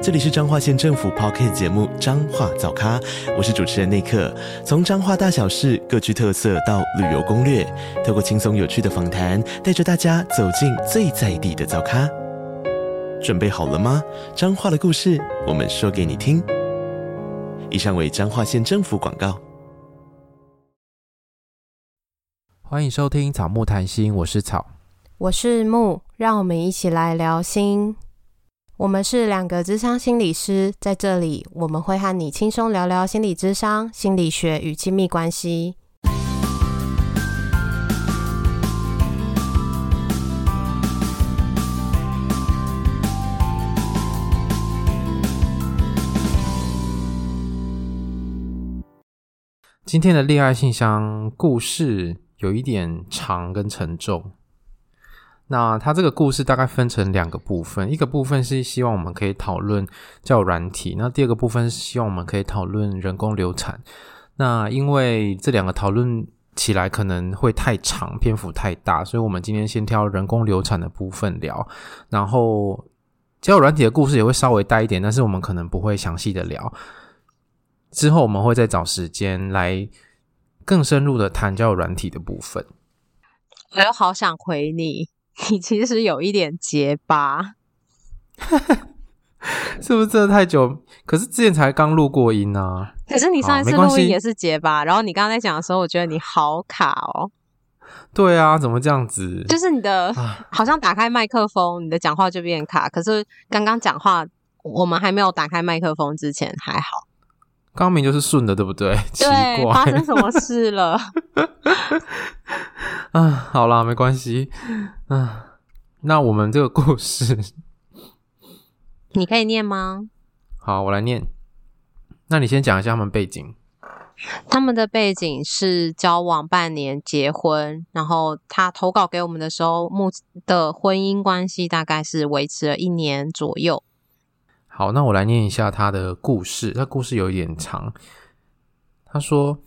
这里是彰化县政府 Podcast 节目《彰化早咖》，我是主持人内克。从彰化大小事各具特色到旅游攻略，透过轻松有趣的访谈，带着大家走进最在地的早咖。准备好了吗？彰化的故事，我们说给你听。以上为彰化县政府广告。欢迎收听《草木谈心》，我是草，我是木，让我们一起来聊心。我们是两个智商心理师，在这里我们会和你轻松聊聊心理智商、心理学与亲密关系。今天的恋爱信箱故事有一点长跟沉重。那它这个故事大概分成两个部分，一个部分是希望我们可以讨论交友软体，那第二个部分是希望我们可以讨论人工流产。那因为这两个讨论起来可能会太长，篇幅太大，所以我们今天先挑人工流产的部分聊。然后交友软体的故事也会稍微带一点，但是我们可能不会详细的聊。之后我们会再找时间来更深入的谈交友软体的部分。我又好想回你。你其实有一点结巴，是不是真的太久？可是之前才刚录过音啊。可是你上一次录音也是结巴，然后你刚才在讲的时候，我觉得你好卡哦。对啊，怎么这样子？就是你的好像打开麦克风，你的讲话就变卡。可是刚刚讲话，我们还没有打开麦克风之前还好。刚明就是顺的，对不对？对，奇怪，发生什么事了？啊，好啦，没关系。啊，那我们这个故事，你可以念吗？好，我来念。那你先讲一下他们背景。他们的背景是交往半年，结婚。然后他投稿给我们的时候，目的婚姻关系大概是维持了一年左右。好，那我来念一下他的故事。他故事有一点长。他说：“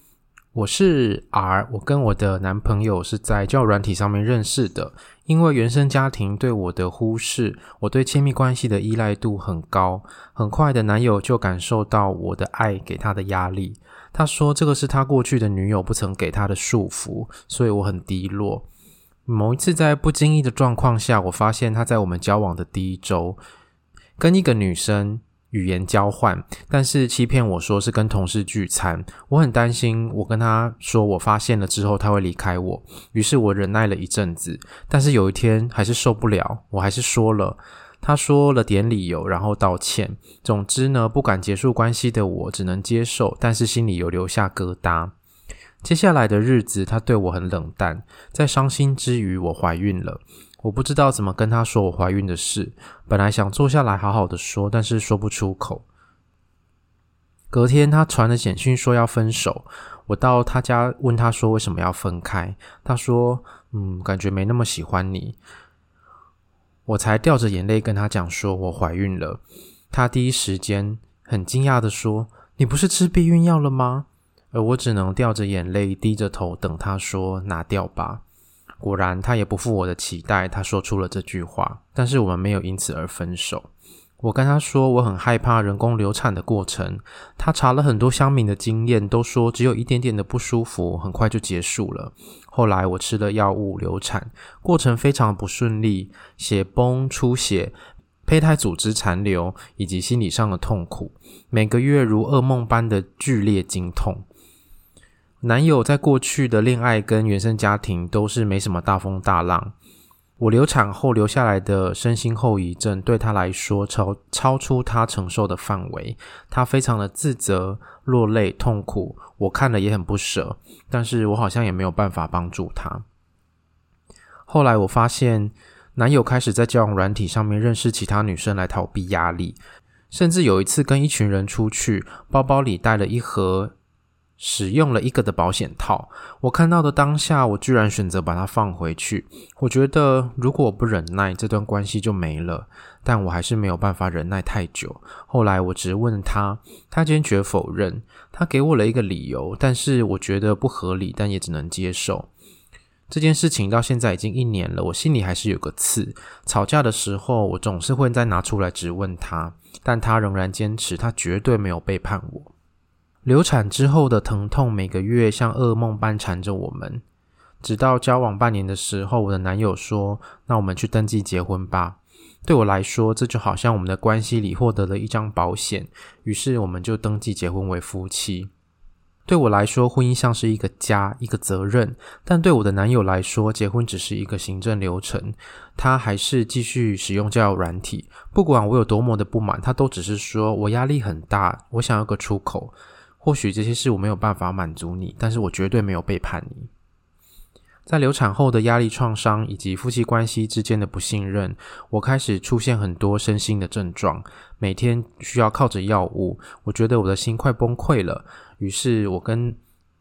我是 R，我跟我的男朋友是在交友软体上面认识的。因为原生家庭对我的忽视，我对亲密关系的依赖度很高。很快的，男友就感受到我的爱给他的压力。他说这个是他过去的女友不曾给他的束缚，所以我很低落。某一次在不经意的状况下，我发现他在我们交往的第一周。”跟一个女生语言交换，但是欺骗我说是跟同事聚餐。我很担心，我跟他说我发现了之后他会离开我，于是我忍耐了一阵子。但是有一天还是受不了，我还是说了。他说了点理由，然后道歉。总之呢，不敢结束关系的我只能接受，但是心里有留下疙瘩。接下来的日子，他对我很冷淡。在伤心之余，我怀孕了。我不知道怎么跟他说我怀孕的事，本来想坐下来好好的说，但是说不出口。隔天他传了简讯说要分手，我到他家问他说为什么要分开，他说嗯，感觉没那么喜欢你。我才掉着眼泪跟他讲说我怀孕了，他第一时间很惊讶的说你不是吃避孕药了吗？而我只能掉着眼泪低着头等他说拿掉吧。果然，他也不负我的期待，他说出了这句话。但是我们没有因此而分手。我跟他说，我很害怕人工流产的过程。他查了很多乡民的经验，都说只有一点点的不舒服，很快就结束了。后来我吃了药物流产，过程非常不顺利，血崩、出血、胚胎组织残留，以及心理上的痛苦，每个月如噩梦般的剧烈经痛。男友在过去的恋爱跟原生家庭都是没什么大风大浪。我流产后留下来的身心后遗症对他来说超超出他承受的范围，他非常的自责、落泪、痛苦，我看了也很不舍，但是我好像也没有办法帮助他。后来我发现，男友开始在交友软体上面认识其他女生来逃避压力，甚至有一次跟一群人出去，包包里带了一盒。使用了一个的保险套，我看到的当下，我居然选择把它放回去。我觉得如果我不忍耐，这段关系就没了。但我还是没有办法忍耐太久。后来我直问他，他坚决否认。他给我了一个理由，但是我觉得不合理，但也只能接受。这件事情到现在已经一年了，我心里还是有个刺。吵架的时候，我总是会再拿出来质问他，但他仍然坚持，他绝对没有背叛我。流产之后的疼痛，每个月像噩梦般缠着我们。直到交往半年的时候，我的男友说：“那我们去登记结婚吧。”对我来说，这就好像我们的关系里获得了一张保险。于是，我们就登记结婚为夫妻。对我来说，婚姻像是一个家，一个责任；但对我的男友来说，结婚只是一个行政流程。他还是继续使用交友软体，不管我有多么的不满，他都只是说我压力很大，我想要个出口。或许这些事我没有办法满足你，但是我绝对没有背叛你。在流产后的压力创伤以及夫妻关系之间的不信任，我开始出现很多身心的症状，每天需要靠着药物。我觉得我的心快崩溃了，于是我跟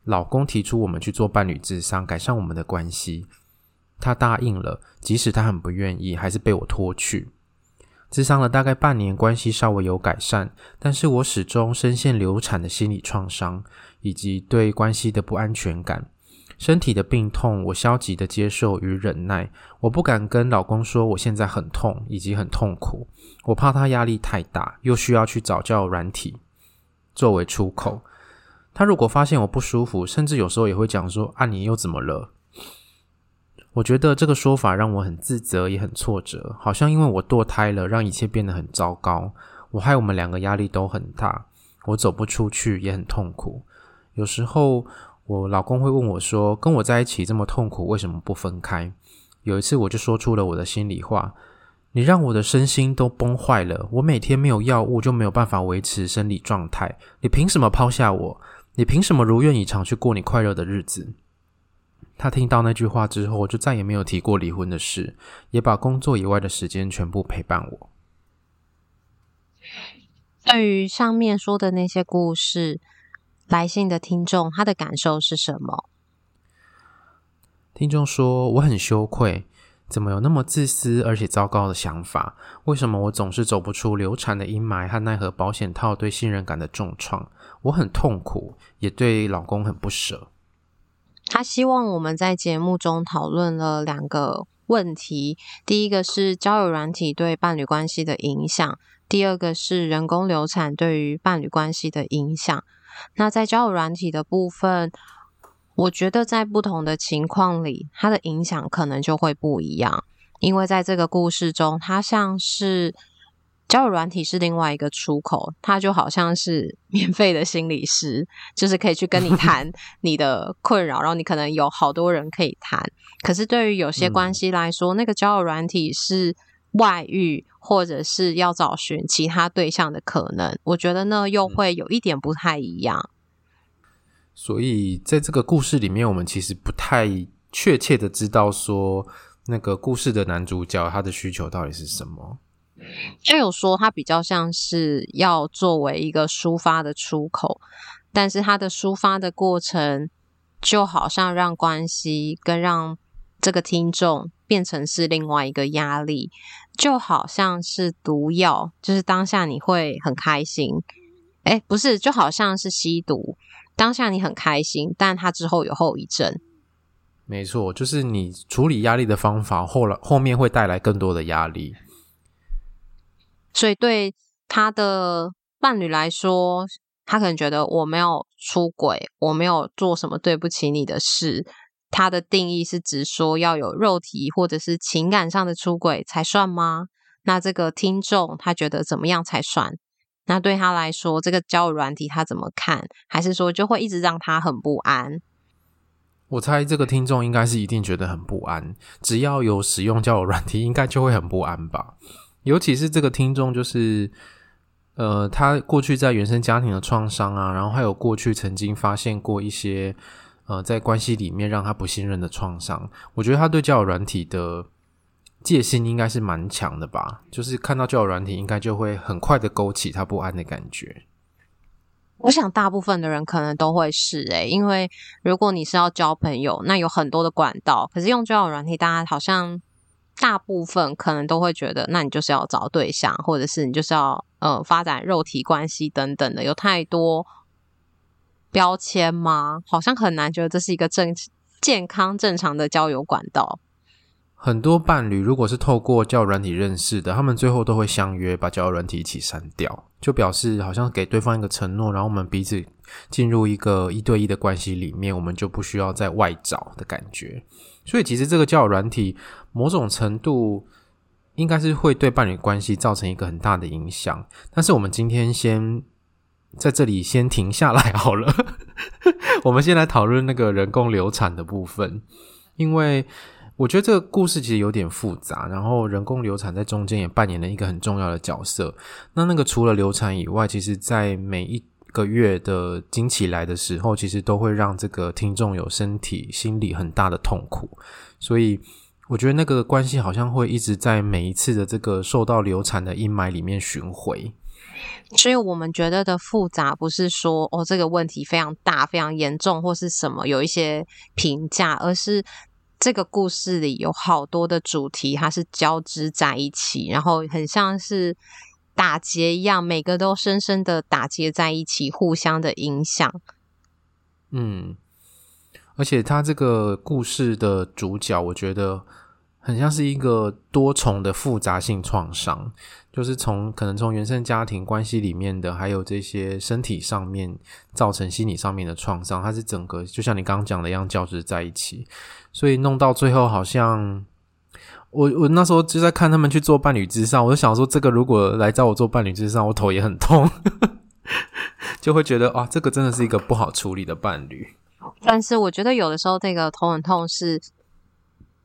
老公提出我们去做伴侣智商，改善我们的关系。他答应了，即使他很不愿意，还是被我拖去。咨商了大概半年，关系稍微有改善，但是我始终深陷流产的心理创伤，以及对关系的不安全感。身体的病痛，我消极的接受与忍耐。我不敢跟老公说我现在很痛，以及很痛苦。我怕他压力太大，又需要去找教软体作为出口。他如果发现我不舒服，甚至有时候也会讲说：“啊，你又怎么了？”我觉得这个说法让我很自责，也很挫折，好像因为我堕胎了，让一切变得很糟糕。我害我们两个压力都很大，我走不出去，也很痛苦。有时候我老公会问我说：“跟我在一起这么痛苦，为什么不分开？”有一次我就说出了我的心里话：“你让我的身心都崩坏了，我每天没有药物就没有办法维持生理状态。你凭什么抛下我？你凭什么如愿以偿去过你快乐的日子？”他听到那句话之后，就再也没有提过离婚的事，也把工作以外的时间全部陪伴我。对于上面说的那些故事，来信的听众他的感受是什么？听众说：“我很羞愧，怎么有那么自私而且糟糕的想法？为什么我总是走不出流产的阴霾和奈何保险套对信任感的重创？我很痛苦，也对老公很不舍。”他希望我们在节目中讨论了两个问题：第一个是交友软体对伴侣关系的影响；第二个是人工流产对于伴侣关系的影响。那在交友软体的部分，我觉得在不同的情况里，它的影响可能就会不一样。因为在这个故事中，它像是。交友软体是另外一个出口，它就好像是 免费的心理师，就是可以去跟你谈 你的困扰，然后你可能有好多人可以谈。可是对于有些关系来说，嗯、那个交友软体是外遇，或者是要找寻其他对象的可能。我觉得呢，又会有一点不太一样。所以在这个故事里面，我们其实不太确切的知道说那个故事的男主角他的需求到底是什么。就有说，它比较像是要作为一个抒发的出口，但是他的抒发的过程，就好像让关系跟让这个听众变成是另外一个压力，就好像是毒药，就是当下你会很开心，诶，不是，就好像是吸毒，当下你很开心，但他之后有后遗症。没错，就是你处理压力的方法，后来后面会带来更多的压力。所以对他的伴侣来说，他可能觉得我没有出轨，我没有做什么对不起你的事。他的定义是指说要有肉体或者是情感上的出轨才算吗？那这个听众他觉得怎么样才算？那对他来说，这个交友软体他怎么看？还是说就会一直让他很不安？我猜这个听众应该是一定觉得很不安，只要有使用交友软体，应该就会很不安吧。尤其是这个听众，就是呃，他过去在原生家庭的创伤啊，然后还有过去曾经发现过一些呃，在关系里面让他不信任的创伤。我觉得他对交友软体的戒心应该是蛮强的吧，就是看到交友软体，应该就会很快的勾起他不安的感觉。我想大部分的人可能都会是诶，因为如果你是要交朋友，那有很多的管道。可是用交友软体，大家好像大部分可能都会觉得，那你就是要找对象，或者是你就是要呃发展肉体关系等等的，有太多标签吗？好像很难觉得这是一个正健康正常的交友管道。很多伴侣如果是透过交友软体认识的，他们最后都会相约把交友软体一起删掉，就表示好像给对方一个承诺，然后我们彼此进入一个一对一的关系里面，我们就不需要在外找的感觉。所以其实这个交友软体某种程度应该是会对伴侣关系造成一个很大的影响。但是我们今天先在这里先停下来好了，我们先来讨论那个人工流产的部分，因为。我觉得这个故事其实有点复杂，然后人工流产在中间也扮演了一个很重要的角色。那那个除了流产以外，其实在每一个月的经期来的时候，其实都会让这个听众有身体、心理很大的痛苦。所以我觉得那个关系好像会一直在每一次的这个受到流产的阴霾里面巡回。所以我们觉得的复杂，不是说哦这个问题非常大、非常严重，或是什么有一些评价，而是。这个故事里有好多的主题，它是交织在一起，然后很像是打结一样，每个都深深的打结在一起，互相的影响。嗯，而且他这个故事的主角，我觉得很像是一个多重的复杂性创伤。就是从可能从原生家庭关系里面的，还有这些身体上面造成心理上面的创伤，它是整个就像你刚刚讲的一样交织在一起，所以弄到最后好像我我那时候就在看他们去做伴侣之上，我就想说这个如果来找我做伴侣之上，我头也很痛，就会觉得啊，这个真的是一个不好处理的伴侣。但是我觉得有的时候这个头很痛是。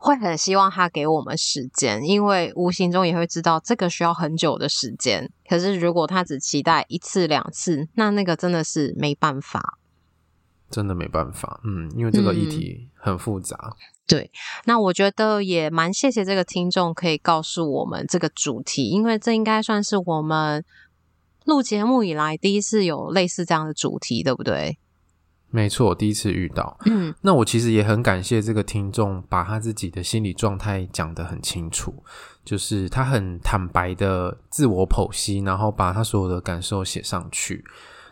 会很希望他给我们时间，因为无形中也会知道这个需要很久的时间。可是如果他只期待一次两次，那那个真的是没办法，真的没办法。嗯，因为这个议题很复杂。嗯，对，那我觉得也蛮谢谢这个听众可以告诉我们这个主题，因为这应该算是我们录节目以来第一次有类似这样的主题，对不对？没错，我第一次遇到。嗯，那我其实也很感谢这个听众，把他自己的心理状态讲得很清楚，就是他很坦白的自我剖析，然后把他所有的感受写上去。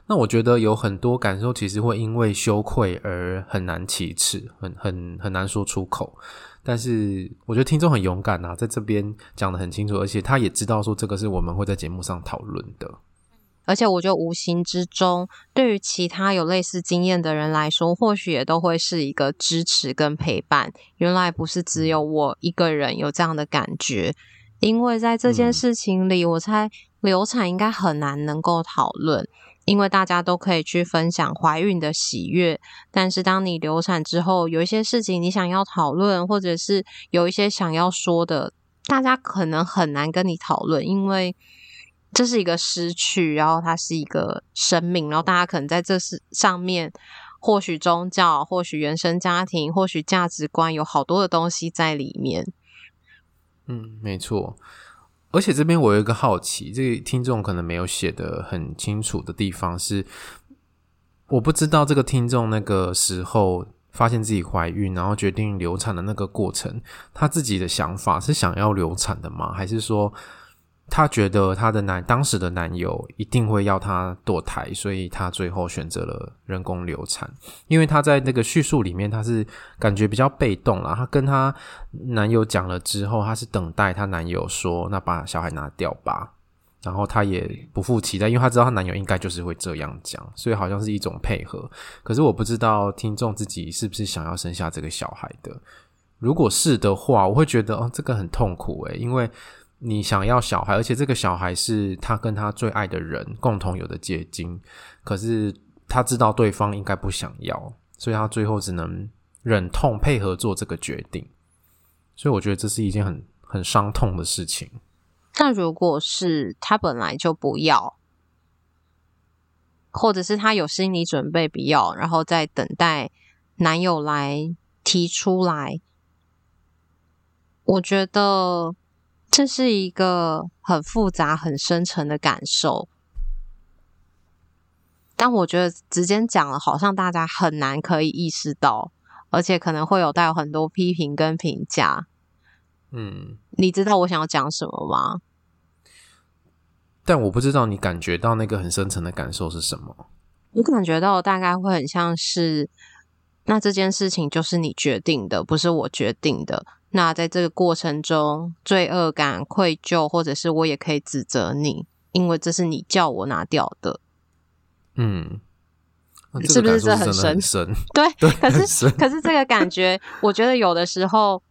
那我觉得有很多感受其实会因为羞愧而很难启齿，很很很难说出口。但是我觉得听众很勇敢啊，在这边讲得很清楚，而且他也知道说这个是我们会在节目上讨论的。而且我觉得无形之中，对于其他有类似经验的人来说，或许也都会是一个支持跟陪伴。原来不是只有我一个人有这样的感觉，因为在这件事情里，我猜流产应该很难能够讨论，因为大家都可以去分享怀孕的喜悦，但是当你流产之后，有一些事情你想要讨论，或者是有一些想要说的，大家可能很难跟你讨论，因为。这是一个失去，然后它是一个生命，然后大家可能在这是上面，或许宗教，或许原生家庭，或许价值观，有好多的东西在里面。嗯，没错。而且这边我有一个好奇，这个听众可能没有写得很清楚的地方是，我不知道这个听众那个时候发现自己怀孕，然后决定流产的那个过程，他自己的想法是想要流产的吗？还是说？她觉得她的男当时的男友一定会要她堕胎，所以她最后选择了人工流产。因为她在那个叙述里面，她是感觉比较被动啦。她跟她男友讲了之后，她是等待她男友说：“那把小孩拿掉吧。”然后她也不负期待，因为她知道她男友应该就是会这样讲，所以好像是一种配合。可是我不知道听众自己是不是想要生下这个小孩的。如果是的话，我会觉得哦，这个很痛苦诶，因为。你想要小孩，而且这个小孩是他跟他最爱的人共同有的结晶，可是他知道对方应该不想要，所以他最后只能忍痛配合做这个决定。所以我觉得这是一件很很伤痛的事情。那如果是他本来就不要，或者是他有心理准备不要，然后再等待男友来提出来，我觉得。这是一个很复杂、很深沉的感受。但我觉得直接讲了，好像大家很难可以意识到，而且可能会有带有很多批评跟评价。嗯，你知道我想要讲什么吗？但我不知道你感觉到那个很深层的感受是什么。我感觉到大概会很像是，那这件事情就是你决定的，不是我决定的。那在这个过程中，罪恶感、愧疚，或者是我也可以指责你，因为这是你叫我拿掉的。嗯，是不是这很深？对，对，可是可是这个感觉，我觉得有的时候，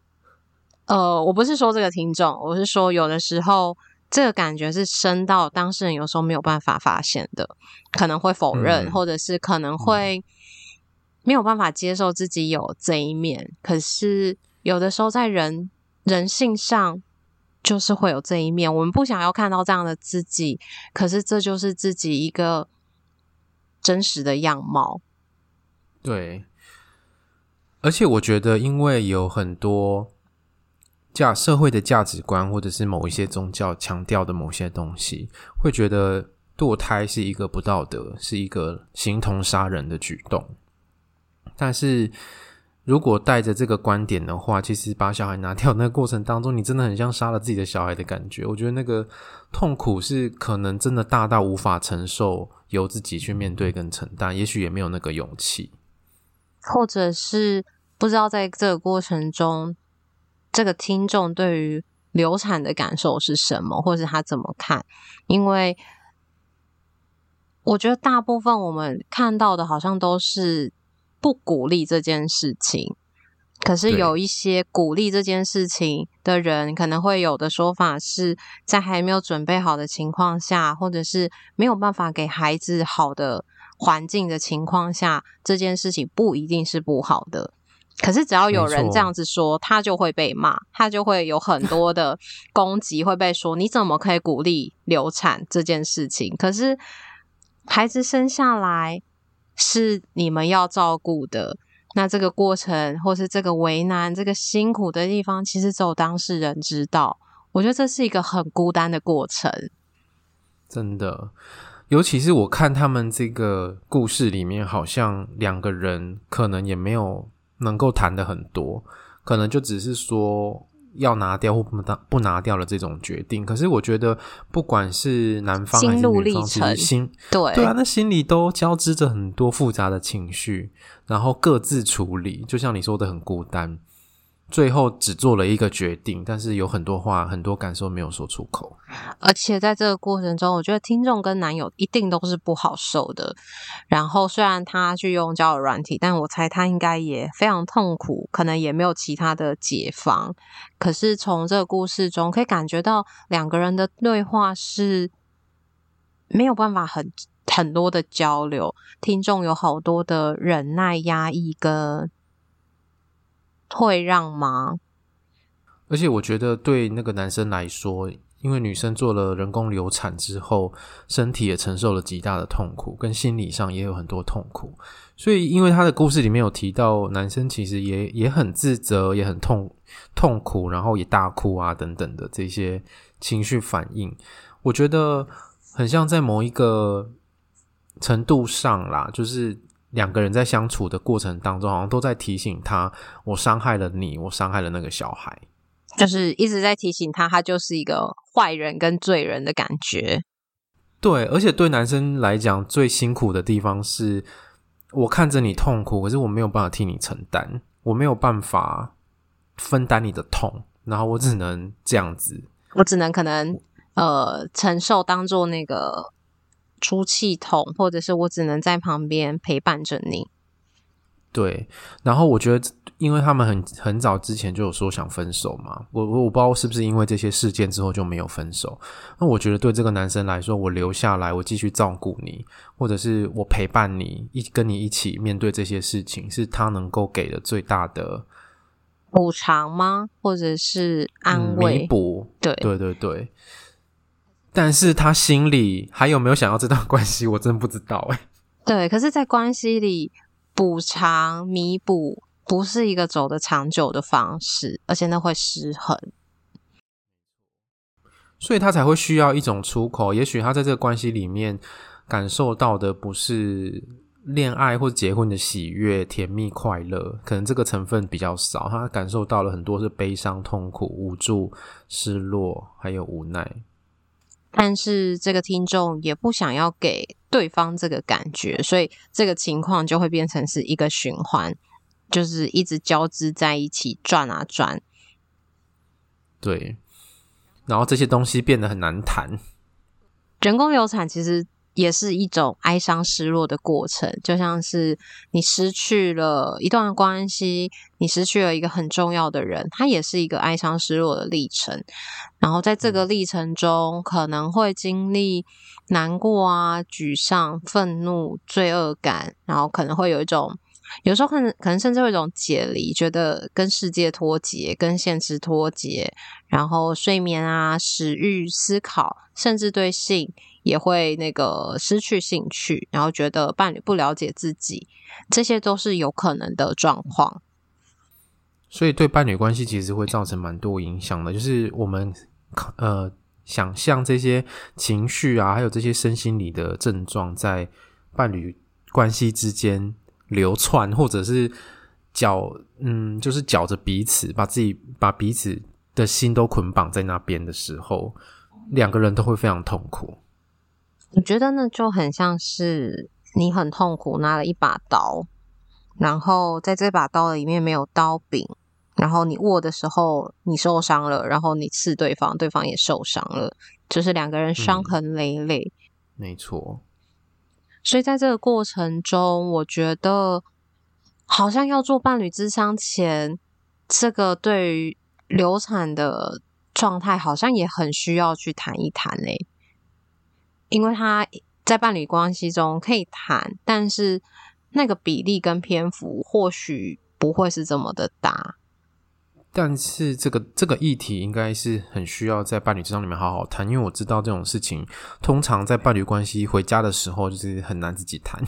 呃，我不是说这个听众，我是说有的时候。这个感觉是深到当事人有时候没有办法发现的，可能会否认，嗯、或者是可能会没有办法接受自己有这一面。可是有的时候在人人性上，就是会有这一面。我们不想要看到这样的自己，可是这就是自己一个真实的样貌。对，而且我觉得，因为有很多。价社会的价值观，或者是某一些宗教强调的某些东西，会觉得堕胎是一个不道德，是一个形同杀人的举动。但是如果带着这个观点的话，其实把小孩拿掉那个过程当中，你真的很像杀了自己的小孩的感觉。我觉得那个痛苦是可能真的大到无法承受，由自己去面对跟承担，也许也没有那个勇气，或者是不知道在这个过程中。这个听众对于流产的感受是什么，或者是他怎么看？因为我觉得大部分我们看到的，好像都是不鼓励这件事情。可是有一些鼓励这件事情的人，可能会有的说法是在还没有准备好的情况下，或者是没有办法给孩子好的环境的情况下，这件事情不一定是不好的。可是只要有人这样子说，他就会被骂，他就会有很多的攻击，会被说你怎么可以鼓励流产这件事情？可是孩子生下来是你们要照顾的，那这个过程或是这个为难、这个辛苦的地方，其实只有当事人知道。我觉得这是一个很孤单的过程，真的。尤其是我看他们这个故事里面，好像两个人可能也没有。能够谈的很多，可能就只是说要拿掉或不拿不拿掉的这种决定。可是我觉得，不管是男方还是女方，其实心对对啊，那心里都交织着很多复杂的情绪，然后各自处理。就像你说的，很孤单。最后只做了一个决定，但是有很多话、很多感受没有说出口。而且在这个过程中，我觉得听众跟男友一定都是不好受的。然后虽然他去用交友软体，但我猜他应该也非常痛苦，可能也没有其他的解方。可是从这个故事中可以感觉到，两个人的对话是没有办法很很多的交流。听众有好多的忍耐、压抑跟。会让吗？而且我觉得对那个男生来说，因为女生做了人工流产之后，身体也承受了极大的痛苦，跟心理上也有很多痛苦。所以，因为他的故事里面有提到，男生其实也也很自责，也很痛痛苦，然后也大哭啊等等的这些情绪反应，我觉得很像在某一个程度上啦，就是。两个人在相处的过程当中，好像都在提醒他：我伤害了你，我伤害了那个小孩，就是一直在提醒他，他就是一个坏人跟罪人的感觉。对，而且对男生来讲，最辛苦的地方是，我看着你痛苦，可是我没有办法替你承担，我没有办法分担你的痛，然后我只能这样子，我只能可能呃承受，当做那个。出气筒，或者是我只能在旁边陪伴着你。对，然后我觉得，因为他们很很早之前就有说想分手嘛，我我我不知道是不是因为这些事件之后就没有分手。那我觉得对这个男生来说，我留下来，我继续照顾你，或者是我陪伴你，一跟你一起面对这些事情，是他能够给的最大的补偿吗？或者是安慰？嗯、弥补？对对对对。但是他心里还有没有想要这段关系，我真不知道哎。对，可是，在关系里补偿、弥补不是一个走得长久的方式，而且那会失衡，所以他才会需要一种出口。也许他在这个关系里面感受到的不是恋爱或结婚的喜悦、甜蜜、快乐，可能这个成分比较少。他感受到了很多是悲伤、痛苦、无助、失落，还有无奈。但是这个听众也不想要给对方这个感觉，所以这个情况就会变成是一个循环，就是一直交织在一起转啊转。对，然后这些东西变得很难谈。人工流产其实也是一种哀伤、失落的过程，就像是你失去了一段关系，你失去了一个很重要的人，它也是一个哀伤、失落的历程。然后在这个历程中，可能会经历难过啊、沮丧、愤怒、罪恶感，然后可能会有一种，有时候可能可能甚至会一种解离，觉得跟世界脱节、跟现实脱节，然后睡眠啊、食欲、思考，甚至对性。也会那个失去兴趣，然后觉得伴侣不了解自己，这些都是有可能的状况。所以对伴侣关系其实会造成蛮多影响的，就是我们呃想象这些情绪啊，还有这些身心理的症状在伴侣关系之间流窜，或者是搅嗯，就是搅着彼此，把自己把彼此的心都捆绑在那边的时候，两个人都会非常痛苦。我觉得呢，就很像是你很痛苦，拿了一把刀，然后在这把刀里面没有刀柄，然后你握的时候你受伤了，然后你刺对方，对方也受伤了，就是两个人伤痕累累。嗯，没错。所以在这个过程中，我觉得好像要做伴侣咨商前，这个对于流产的状态，好像也很需要去谈一谈嘞。因为他在伴侣关系中可以谈，但是那个比例跟篇幅或许不会是这么的大。但是这个这个议题应该是很需要在伴侣咨商里面好好谈，因为我知道这种事情通常在伴侣关系回家的时候就是很难自己谈。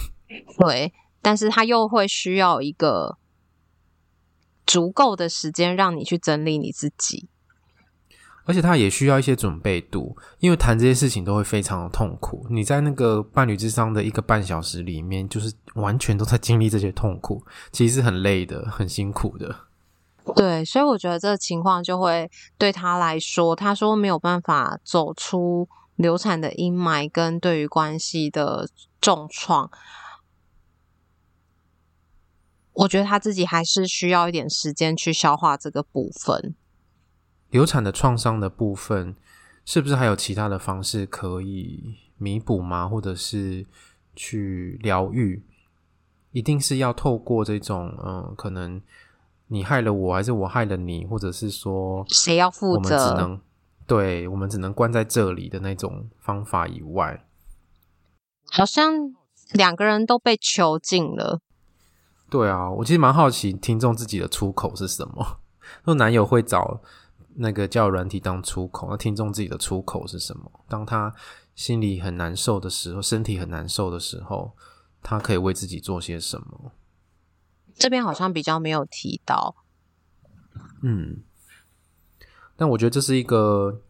对，但是他又会需要一个足够的时间让你去整理你自己。而且他也需要一些准备度，因为谈这些事情都会非常的痛苦。你在那个伴侣咨商的一个半小时里面，就是完全都在经历这些痛苦，其实是很累的，很辛苦的。对，所以我觉得这个情况就会对他来说，他说没有办法走出流产的阴霾跟对于关系的重创。我觉得他自己还是需要一点时间去消化这个部分。流产的创伤的部分，是不是还有其他的方式可以弥补吗？或者是去疗愈？一定是要透过这种，嗯，可能你害了我，还是我害了你，或者是说谁要负责？我们只能对，我们只能关在这里的那种方法以外，好像两个人都被囚禁了。对啊，我其实蛮好奇听众自己的出口是什么？说男友会找。那个叫软体当出口，那听众自己的出口是什么？当他心里很难受的时候，身体很难受的时候，他可以为自己做些什么？这边好像比较没有提到。嗯，但我觉得这是一个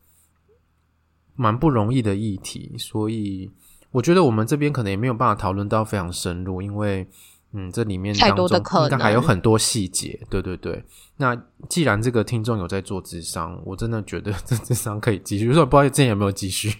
蛮不容易的议题，所以我觉得我们这边可能也没有办法讨论到非常深入，因为。嗯，这里面当中应该还有很多细节，对对对。那既然这个听众有在做智商，我真的觉得 这智商可以继续。说不知道之前有没有继续。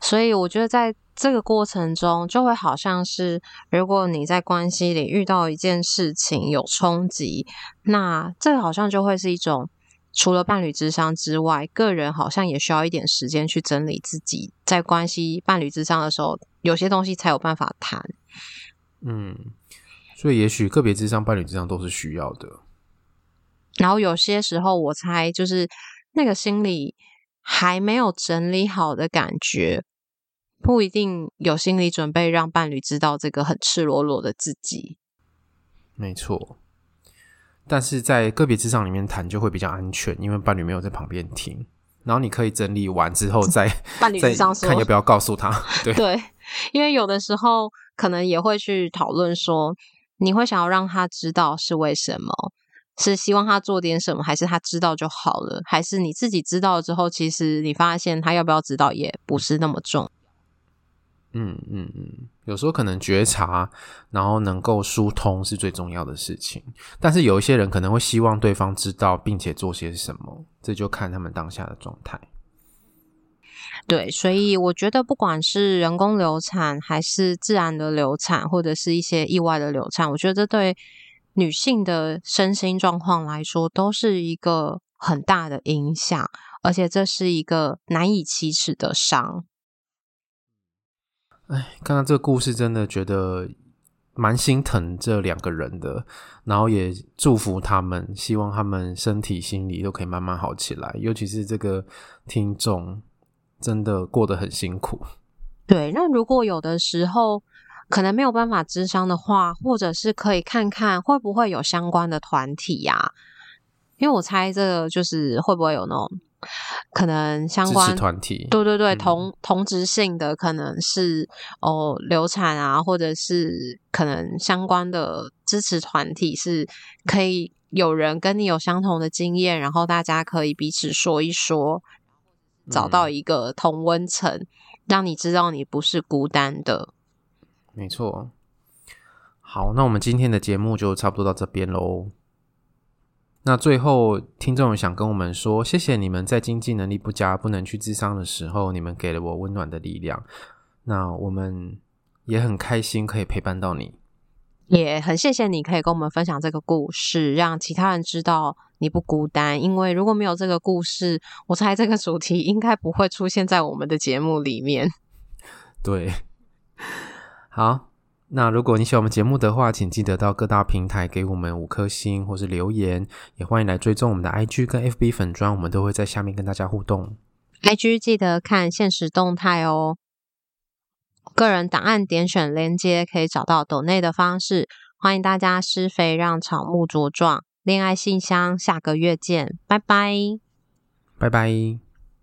所以我觉得在这个过程中，就会好像是如果你在关系里遇到一件事情有冲击，那这个好像就会是一种除了伴侣智商之外，个人好像也需要一点时间去整理自己，在关系伴侣智商的时候，有些东西才有办法谈。嗯，所以也许个别智商、伴侣智商都是需要的。然后有些时候，我猜就是那个心里还没有整理好的感觉，不一定有心理准备让伴侣知道这个很赤裸裸的自己。没错，但是在个别咨商里面谈就会比较安全，因为伴侣没有在旁边听。然后你可以整理完之后 再伴侣咨商再看要不要告诉他。对对，因为有的时候。可能也会去讨论说，你会想要让他知道是为什么？是希望他做点什么，还是他知道就好了？还是你自己知道了之后，其实你发现他要不要知道也不是那么重要。嗯嗯嗯，有时候可能觉察，然后能够疏通是最重要的事情。但是有一些人可能会希望对方知道，并且做些什么，这就看他们当下的状态。对，所以我觉得不管是人工流产，还是自然的流产，或者是一些意外的流产，我觉得这对女性的身心状况来说，都是一个很大的影响，而且这是一个难以启齿的伤。哎，看到这个故事真的觉得蛮心疼这两个人的，然后也祝福他们，希望他们身体、心理都可以慢慢好起来。尤其是这个听众，真的过得很辛苦。对，那如果有的时候可能没有办法咨商的话，或者是可以看看会不会有相关的团体呀、因为我猜这个就是会不会有那种。可能相关团体，对对对，嗯、同同质性的可能是哦流产啊，或者是可能相关的支持团体是可以有人跟你有相同的经验，然后大家可以彼此说一说，找到一个同温层，嗯、让你知道你不是孤单的。没错。好，那我们今天的节目就差不多到这边喽。那最后，听众想跟我们说，谢谢你们在经济能力不佳、不能去智商的时候，你们给了我温暖的力量。那我们也很开心可以陪伴到你，也很谢谢你可以跟我们分享这个故事，让其他人知道你不孤单。因为如果没有这个故事，我猜这个主题应该不会出现在我们的节目里面。对，好。那如果你喜欢我们节目的话，请记得到各大平台给我们五颗星或是留言，也欢迎来追踪我们的 IG 跟 FB 粉砖，我们都会在下面跟大家互动。IG 记得看限时动态哦。个人档案点选连接可以找到抖内的方式，欢迎大家施肥让草木茁壮。恋爱信箱下个月见，拜拜，拜拜。